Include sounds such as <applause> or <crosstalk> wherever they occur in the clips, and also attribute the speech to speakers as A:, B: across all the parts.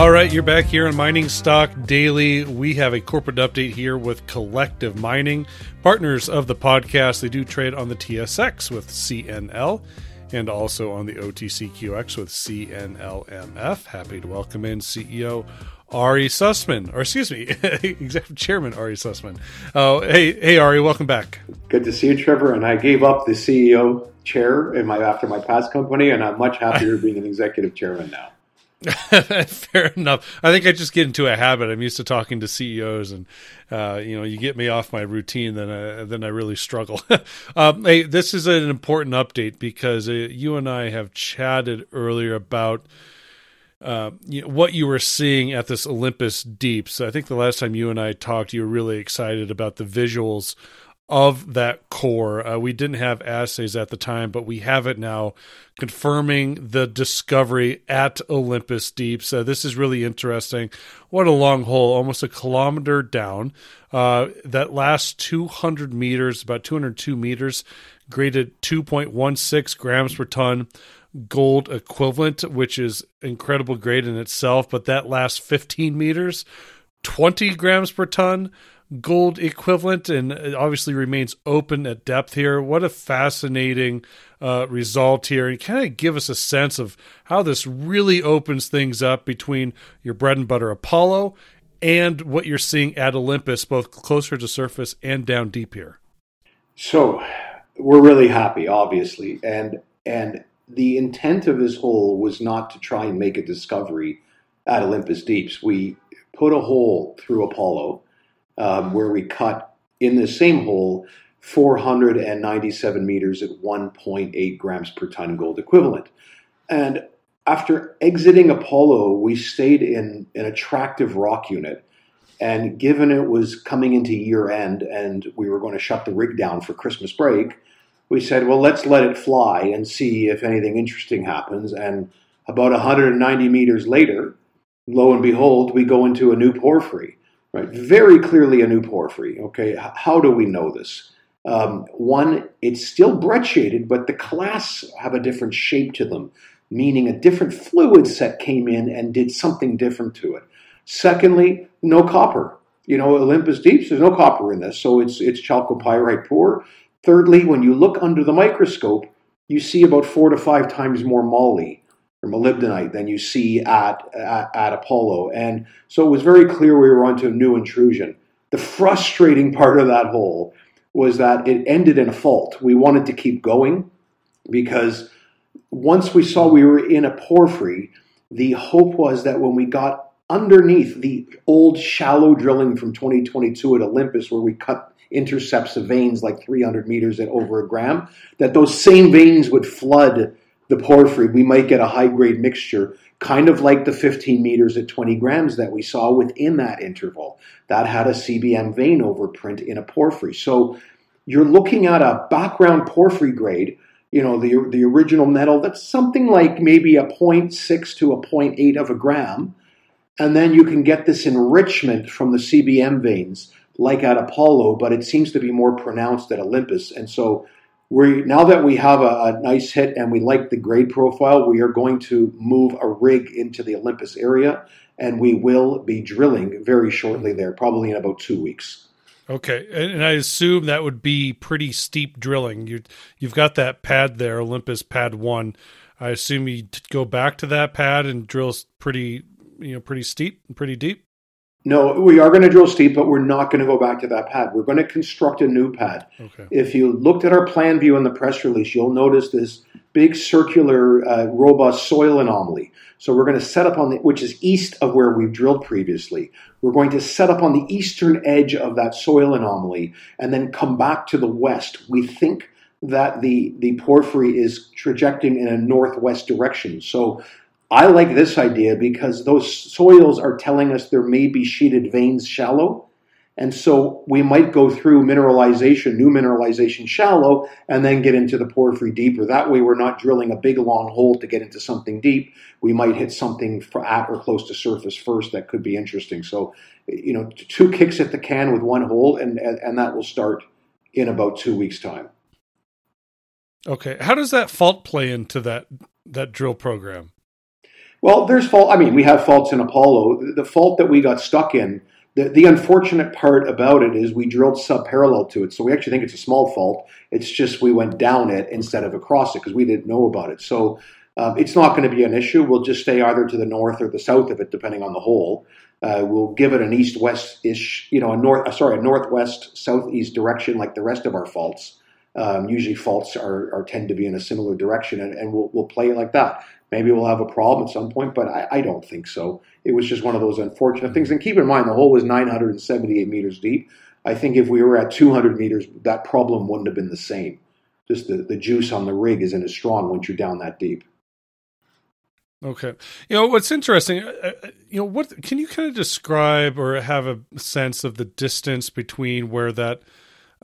A: All right, you're back here on Mining Stock Daily. We have a corporate update here with Collective Mining, partners of the podcast. They do trade on the TSX with CNL and also on the OTCQX with CNLMF. Happy to welcome in CEO Ari Sussman, or excuse me, <laughs> Executive Chairman Ari Sussman. Oh, hey, hey, Ari, welcome back.
B: Good to see you, Trevor. And I gave up the CEO chair in my after my past company, and I'm much happier <laughs> being an executive chairman now. <laughs>
A: Fair enough. I think I just get into a habit. I'm used to talking to CEOs, and uh, you know, you get me off my routine, then I, then I really struggle. <laughs> um, hey, this is an important update because uh, you and I have chatted earlier about uh, you know, what you were seeing at this Olympus Deep. So I think the last time you and I talked, you were really excited about the visuals of that core. Uh, we didn't have assays at the time, but we have it now, confirming the discovery at Olympus Deep. So this is really interesting. What a long hole, almost a kilometer down. Uh, that last 200 meters, about 202 meters, graded 2.16 grams per ton gold equivalent, which is incredible grade in itself. But that last 15 meters, 20 grams per ton gold equivalent and obviously remains open at depth here. What a fascinating uh, result here. And kind of give us a sense of how this really opens things up between your bread and butter Apollo and what you're seeing at Olympus, both closer to surface and down deep here.
B: So we're really happy, obviously. And, and the intent of this hole was not to try and make a discovery at Olympus Deeps. We put a hole through Apollo um, where we cut in the same hole 497 meters at 1.8 grams per ton gold equivalent. And after exiting Apollo, we stayed in an attractive rock unit. And given it was coming into year end and we were going to shut the rig down for Christmas break, we said, well, let's let it fly and see if anything interesting happens. And about 190 meters later, lo and behold, we go into a new porphyry right? Very clearly a new porphyry. Okay, how do we know this? Um, one, it's still brecciated, but the clasts have a different shape to them, meaning a different fluid set came in and did something different to it. Secondly, no copper. You know, Olympus Deeps, there's no copper in this, so it's it's chalcopyrite poor. Thirdly, when you look under the microscope, you see about four to five times more moly or molybdenite than you see at, at, at Apollo. And so it was very clear we were onto a new intrusion. The frustrating part of that hole was that it ended in a fault. We wanted to keep going because once we saw we were in a porphyry, the hope was that when we got underneath the old shallow drilling from 2022 at Olympus, where we cut intercepts of veins like 300 meters at over a gram, that those same veins would flood the porphyry, we might get a high grade mixture, kind of like the 15 meters at 20 grams that we saw within that interval. That had a CBM vein overprint in a porphyry. So you're looking at a background porphyry grade, you know, the, the original metal, that's something like maybe a 0.6 to a 0.8 of a gram. And then you can get this enrichment from the CBM veins, like at Apollo, but it seems to be more pronounced at Olympus. And so we now that we have a, a, nice hit and we like the grade profile, we are going to move a rig into the Olympus area, and we will be drilling very shortly there, probably in about two weeks.
A: Okay, and I assume that would be pretty steep drilling. You you've got that pad there, Olympus Pad One. I assume you go back to that pad and drill pretty, you know, pretty steep and pretty deep.
B: No, we are going to drill steep, but we're not going to go back to that pad. We're going to construct a new pad. Okay. If you looked at our plan view in the press release, you'll notice this big circular, uh, robust soil anomaly. So we're going to set up on the, which is east of where we've drilled previously. We're going to set up on the eastern edge of that soil anomaly and then come back to the west. We think that the, the porphyry is trajecting in a northwest direction. So I like this idea because those soils are telling us there may be sheeted veins shallow. And so we might go through mineralization, new mineralization shallow, and then get into the porphyry deeper. That way, we're not drilling a big long hole to get into something deep. We might hit something at or close to surface first that could be interesting. So, you know, two kicks at the can with one hole, and, and that will start in about two weeks' time.
A: Okay. How does that fault play into that, that drill program?
B: Well, there's fault. I mean, we have faults in Apollo. The fault that we got stuck in, the, the unfortunate part about it is we drilled sub-parallel to it. So we actually think it's a small fault. It's just we went down it instead of across it because we didn't know about it. So um, it's not going to be an issue. We'll just stay either to the north or the south of it, depending on the hole. Uh, we'll give it an east-west-ish, you know, a north, uh, sorry, a northwest-southeast direction like the rest of our faults. Um, usually faults are, are, tend to be in a similar direction, and, and we'll, we'll play like that. Maybe we'll have a problem at some point, but I, I, don't think so. It was just one of those unfortunate things. And keep in mind, the hole was 978 meters deep. I think if we were at 200 meters, that problem wouldn't have been the same. Just the, the juice on the rig isn't as strong once you're down that deep.
A: Okay. You know, what's interesting, uh, uh, you know, what can you kind of describe or have a sense of the distance between where that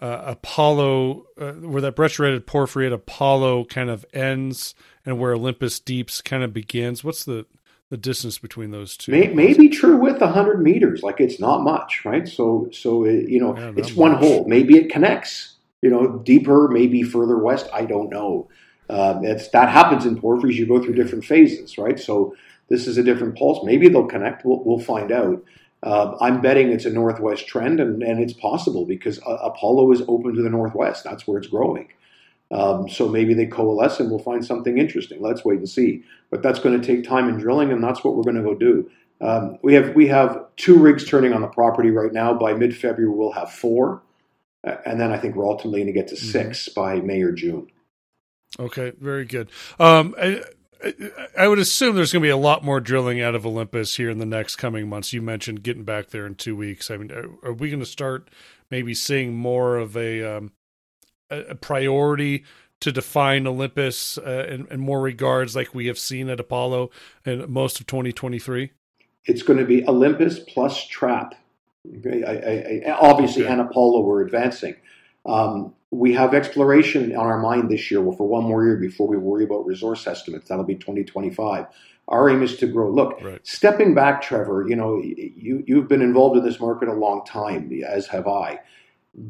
A: uh, Apollo, uh, where that brecciated porphyry at Apollo kind of ends and where Olympus Deeps kind of begins? What's the the distance between those two?
B: Maybe, may be true with 100 meters. Like it's not much, right? So, so it, you know, yeah, it's one much. hole. Maybe it connects, you know, deeper, maybe further west. I don't know. Um, it's that happens in porphyries. You go through different phases, right? So this is a different pulse. Maybe they'll connect. We'll, we'll find out. Uh, I'm betting it's a northwest trend, and, and it's possible because uh, Apollo is open to the northwest. That's where it's growing. Um, so maybe they coalesce and we'll find something interesting. Let's wait and see. But that's going to take time in drilling, and that's what we're going to go do. Um, we have we have two rigs turning on the property right now. By mid February, we'll have four, and then I think we're ultimately going to get to mm-hmm. 6 mm-hmm. by May or June.
A: Okay, very good. Um, I, I would assume there's going to be a lot more drilling out of Olympus here in the next coming months. You mentioned getting back there in two weeks. I mean, are, we going to start maybe seeing more of a, um, a priority to define Olympus uh, in, in, more regards, like we have seen at Apollo in most of 2023?
B: It's going to be Olympus plus Trap. Okay, I, I, obviously, okay. and Apollo we're advancing. Um, we have exploration on our mind this year for one more year before we worry about resource estimates. That'll be 2025. Our aim is to grow. Look, right. stepping back, Trevor, you know, you, you've been involved in this market a long time, as have I.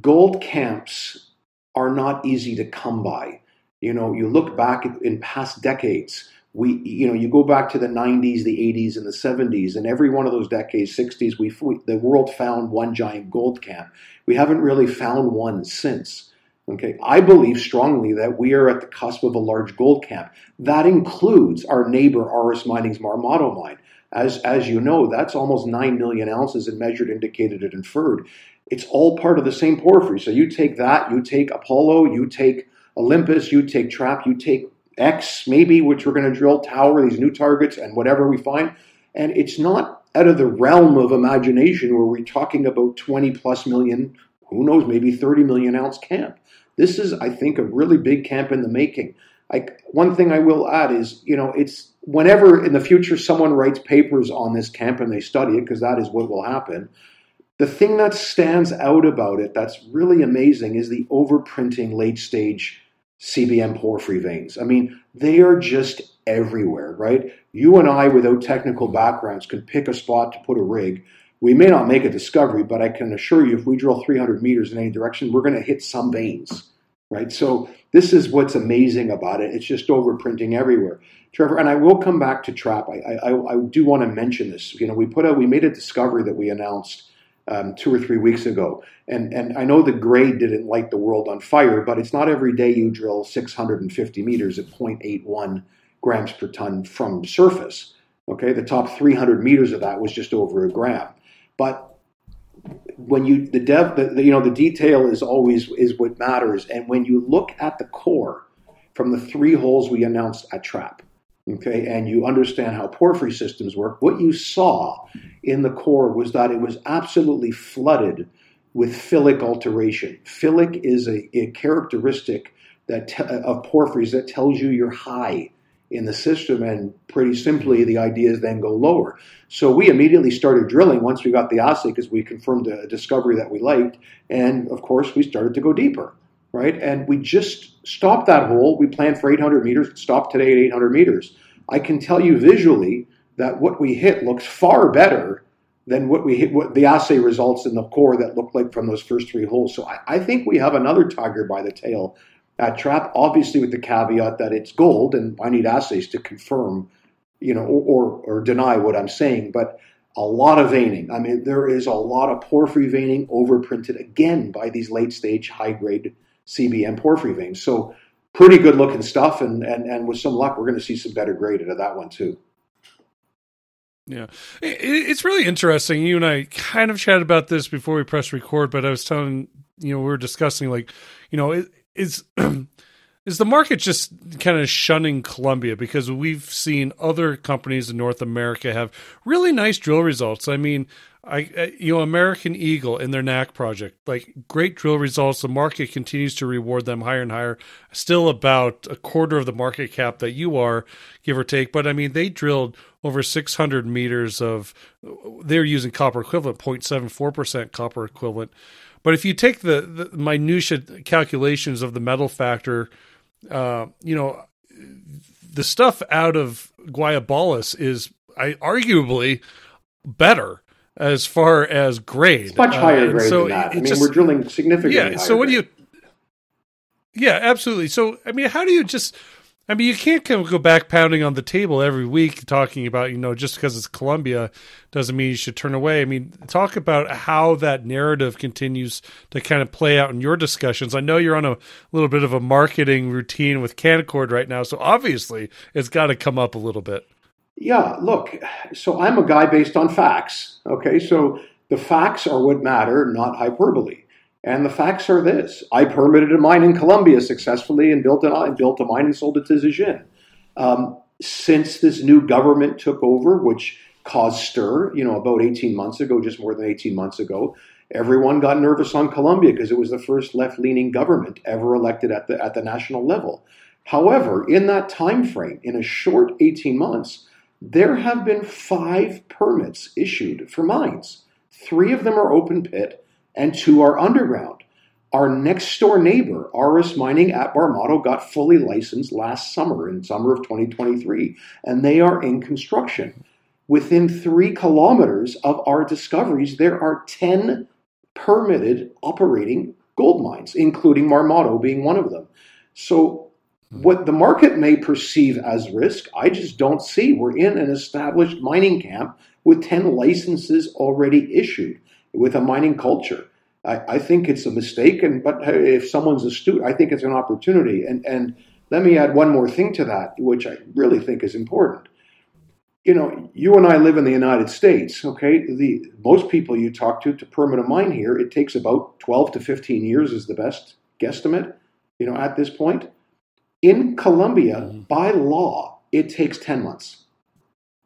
B: Gold camps are not easy to come by. You know, you look back in past decades, we, you know, you go back to the 90s, the 80s, and the 70s, and every one of those decades, 60s, we, the world found one giant gold camp. We haven't really found one since. Okay, I believe strongly that we are at the cusp of a large gold camp. That includes our neighbor Aris Mining's Marmato mine. As, as you know, that's almost 9 million ounces in measured, indicated, and inferred. It's all part of the same porphyry. So you take that, you take Apollo, you take Olympus, you take Trap, you take X, maybe, which we're going to drill, Tower, these new targets, and whatever we find. And it's not out of the realm of imagination where we're talking about 20 plus million, who knows, maybe 30 million ounce camp. This is, I think, a really big camp in the making. Like one thing I will add is, you know, it's whenever in the future someone writes papers on this camp and they study it, because that is what will happen. The thing that stands out about it that's really amazing is the overprinting late stage CBM porphyry veins. I mean, they are just everywhere, right? You and I, without technical backgrounds, can pick a spot to put a rig we may not make a discovery, but I can assure you if we drill 300 meters in any direction, we're going to hit some veins, right? So this is what's amazing about it. It's just overprinting everywhere. Trevor, and I will come back to trap. I, I, I do want to mention this. You know, we put out, we made a discovery that we announced um, two or three weeks ago, and and I know the grade didn't light the world on fire, but it's not every day you drill 650 meters at 0.81 grams per ton from surface. Okay, the top 300 meters of that was just over a gram. But when you the dev the, the, you know the detail is always is what matters and when you look at the core from the three holes we announced at trap okay and you understand how porphyry systems work what you saw in the core was that it was absolutely flooded with phyllic alteration phyllic is a, a characteristic that te- of porphyries that tells you you're high in the system, and pretty simply, the ideas then go lower. So we immediately started drilling once we got the assay because we confirmed a discovery that we liked, and of course, we started to go deeper, right? And we just stopped that hole. We planned for 800 meters, stop today at 800 meters. I can tell you visually that what we hit looks far better than what we hit, what the assay results in the core that looked like from those first three holes. So I, I think we have another tiger by the tail at Trap, obviously with the caveat that it's gold, and I need assays to confirm you know, or, or, or deny what I'm saying, but a lot of veining. I mean, there is a lot of porphyry veining overprinted again by these late stage high grade CBM porphyry veins. So pretty good looking stuff, and and and with some luck, we're going to see some better grade out of that one too.
A: Yeah, it's really interesting. You and I kind of chatted about this before we pressed record, but I was telling you know we were discussing like you know is <clears throat> is the market just kind of shunning Colombia because we've seen other companies in North America have really nice drill results. I mean, I, you know American Eagle in their NAK project, like great drill results. The market continues to reward them higher and higher. Still about a quarter of the market cap that you are, give or take. But I mean, they drilled over 600 meters of. They're using copper equivalent, 0.74 percent copper equivalent. But if you take the, the minutia calculations of the metal factor, uh, you know, the stuff out of Guayabales is I arguably better as far as grade.
B: It's much higher uh, grade so than that. I mean, just, we're drilling significantly. Higher.
A: Yeah. So what do you? Yeah, absolutely. So I mean, how do you just? I mean, you can't go back pounding on the table every week talking about you know just because it's Colombia doesn't mean you should turn away. I mean, talk about how that narrative continues to kind of play out in your discussions. I know you're on a little bit of a marketing routine with Canaccord right now, so obviously it's got to come up a little bit.
B: Yeah, look, so I'm a guy based on facts. Okay, so the facts are what matter, not hyperbole. And the facts are this I permitted a mine in Colombia successfully and built, an, built a mine and sold it to Zijin. Um, since this new government took over, which caused stir, you know, about 18 months ago, just more than 18 months ago, everyone got nervous on Colombia because it was the first left leaning government ever elected at the, at the national level. However, in that time frame, in a short 18 months, there have been five permits issued for mines. Three of them are open pit, and two are underground. Our next door neighbor, Aris Mining at Marmato, got fully licensed last summer, in summer of 2023, and they are in construction. Within three kilometers of our discoveries, there are 10 permitted operating gold mines, including Marmato being one of them. So Mm-hmm. what the market may perceive as risk, I just don't see. We're in an established mining camp with 10 licenses already issued with a mining culture. I, I think it's a mistake, and but if someone's astute, I think it's an opportunity. And and let me add one more thing to that, which I really think is important. You know, you and I live in the United States. Okay, the most people you talk to to permit a mine here, it takes about 12 to 15 years is the best guesstimate. You know, at this point in Colombia, mm-hmm. by law, it takes 10 months.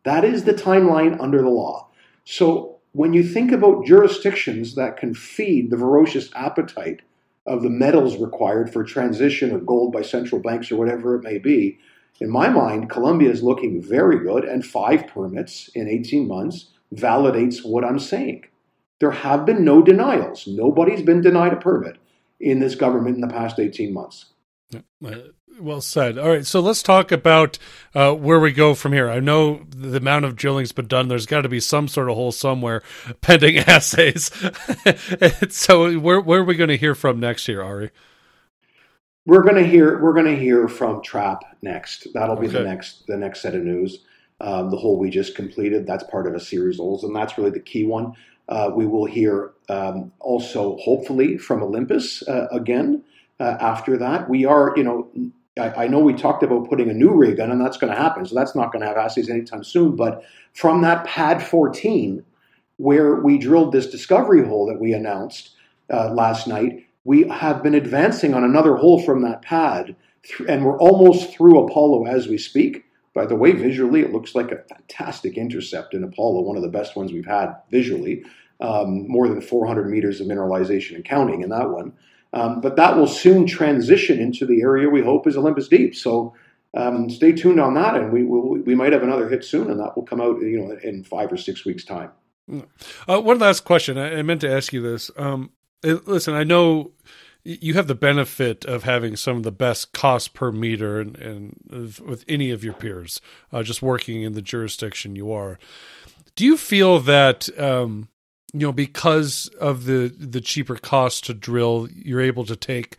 B: That is the timeline under the law. So when you think about jurisdictions that can feed the voracious appetite of the metals required for transition of gold by central banks or whatever it may be, in my mind, Colombia is looking very good, and five permits in 18 months validates what I'm saying. There have been no denials. Nobody's been denied a permit in this government in the past 18 months.
A: Well said. All right, so let's talk about uh, where we go from here. I know the amount of drilling's been done. There's got to be some sort of hole somewhere <laughs> pending <laughs> assays. <laughs> so where where are we going to hear from next year, Ari?
B: We're going to hear we're going to hear from Trap next. That'll be okay. the next the next set of news. Um, the hole we just completed. That's part of a series of holes, and that's really the key one. Uh, we will hear um, also, hopefully, from Olympus uh, again. Uh, after that. We are, you know, I, I, know we talked about putting a new rig on, and that's going to happen. So that's not going to have assays anytime soon. But from that pad 14, where we drilled this discovery hole that we announced uh, last night, we have been advancing on another hole from that pad, and we're almost through Apollo as we speak. By the way, visually, it looks like a fantastic intercept in Apollo, one of the best ones we've had visually. Um, more than 400 meters of mineralization and counting in that one. Um, but that will soon transition into the area we hope is Olympus Deep. So um, stay tuned on that, and we will, we might have another hit soon, and that will come out you know in five or six weeks time.
A: Uh, one last question. I, I, meant to ask you this. Um, listen, I know you have the benefit of having some of the best cost per meter and, and with any of your peers, uh, just working in the jurisdiction you are. Do you feel that um, you know because of the the cheaper cost to drill you're able to take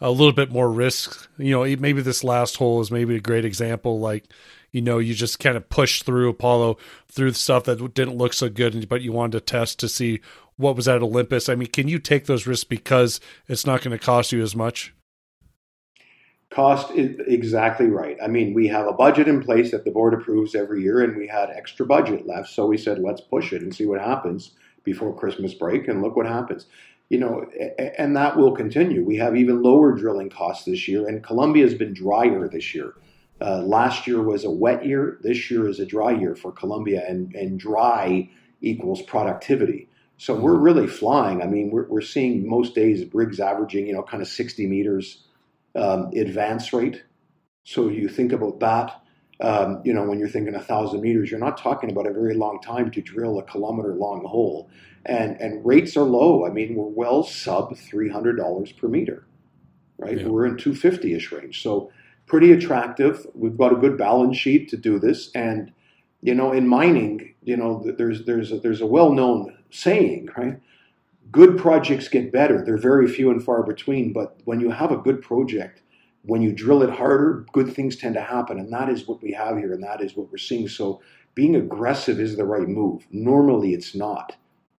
A: a little bit more risk you know maybe this last hole is maybe a great example like you know you just kind of push through Apollo through stuff that didn't look so good, but you wanted to test to see what was at Olympus. I mean, can you take those risks because it's not going to cost you as much?
B: Cost is exactly right. I mean, we have a budget in place that the board approves every year, and we had extra budget left. So we said, let's push it and see what happens before Christmas break, and look what happens. You know, and that will continue. We have even lower drilling costs this year, and Colombia has been drier this year. Uh, last year was a wet year. This year is a dry year for Colombia, and, and dry equals productivity. So we're really flying. I mean, we're, we're seeing most days rigs averaging, you know, kind of 60 meters um, advance rate. So you think about that. Um, you know, when you're thinking a thousand meters, you're not talking about a very long time to drill a kilometer long hole, and and rates are low. I mean, we're well sub three hundred dollars per meter, right? Yeah. We're in two fifty ish range, so pretty attractive. We've got a good balance sheet to do this, and you know, in mining, you know, there's there's a, there's a well known saying, right? good projects get better. They're very few and far between, but when you have a good project, when you drill it harder, good things tend to happen. And that is what we have here, and that is what we're seeing. So being aggressive is the right move. Normally, it's not.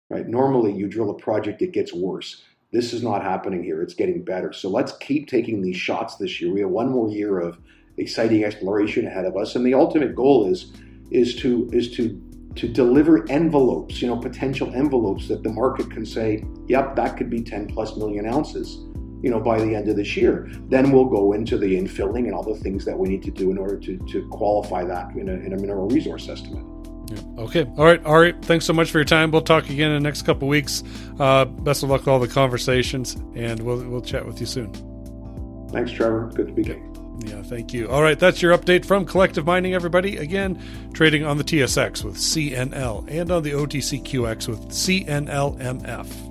B: Right? Normally, you drill a project, it gets worse. This is not happening here. It's getting better. So let's keep taking these shots this year. We have one more year of exciting exploration ahead of us, and the ultimate goal is is to is to to deliver envelopes, you know, potential envelopes that the market can say, yep, that could be 10 plus million ounces, you know, by the end of this year. Then we'll go into the infilling and all the things that we need to do in order to, to qualify that in a, in a mineral resource estimate.
A: Yeah. Okay. All right. All right. Thanks so much for your time. We'll talk again in the next couple weeks. Uh, best of luck with all the conversations, and we'll we'll chat with you soon.
B: Thanks, Trevor. Good to be here.
A: Yeah, thank you. All right, that's your update from Collective Mining, everybody. Again, trading on the TSX with CNL and on the OTCQX with CNLMF.